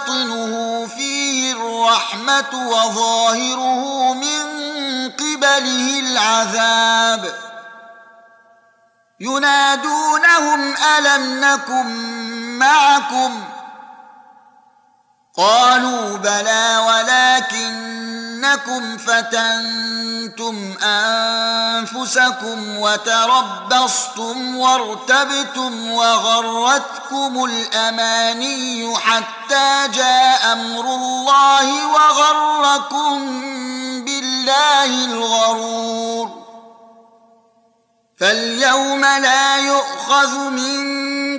باطنه فيه الرحمة وظاهره من قبله العذاب. ينادونهم ألم نكن معكم؟ قالوا بلى ولكنكم فتنتم أنفسكم وتربصتم وارتبتم وغرتكم الأماني حتى جاء أمر الله وغركم بالله الغرور فاليوم لا يؤخذ منكم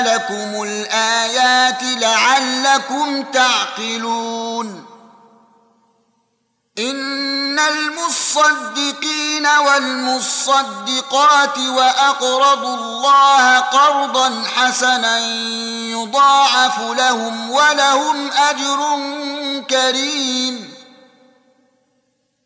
لكم الايات لعلكم تعقلون ان المصدقين والمصدقات واقرضوا الله قرضا حسنا يضاعف لهم ولهم اجر كريم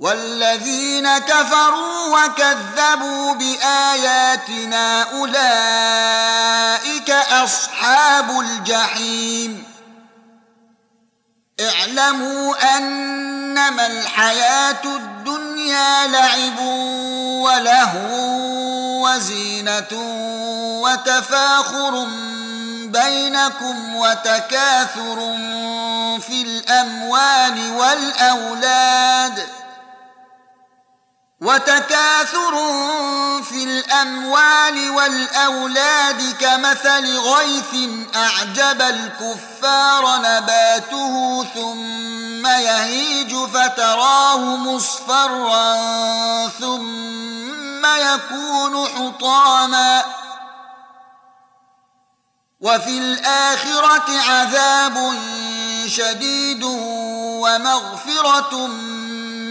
والذين كفروا وكذبوا بآياتنا أولئك أصحاب الجحيم. اعلموا أنما الحياة الدنيا لعب ولهو وزينة وتفاخر بينكم وتكاثر في الأموال والأولاد. وتكاثر في الأموال والأولاد كمثل غيث أعجب الكفار نباته ثم يهيج فتراه مصفرا ثم يكون حطاما. وفي الآخرة عذاب شديد ومغفرة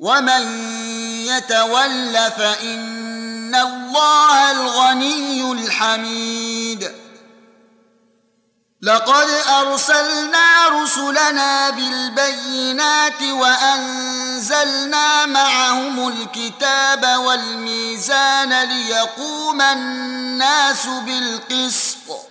ومن يتول فان الله الغني الحميد لقد ارسلنا رسلنا بالبينات وانزلنا معهم الكتاب والميزان ليقوم الناس بالقسط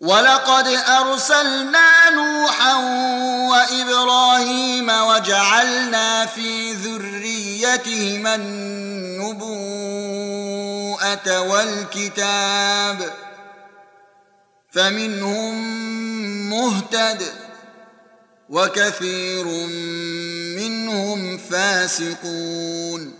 ولقد أرسلنا نوحا وإبراهيم وجعلنا في ذريتهما النبوءة والكتاب فمنهم مهتد وكثير منهم فاسقون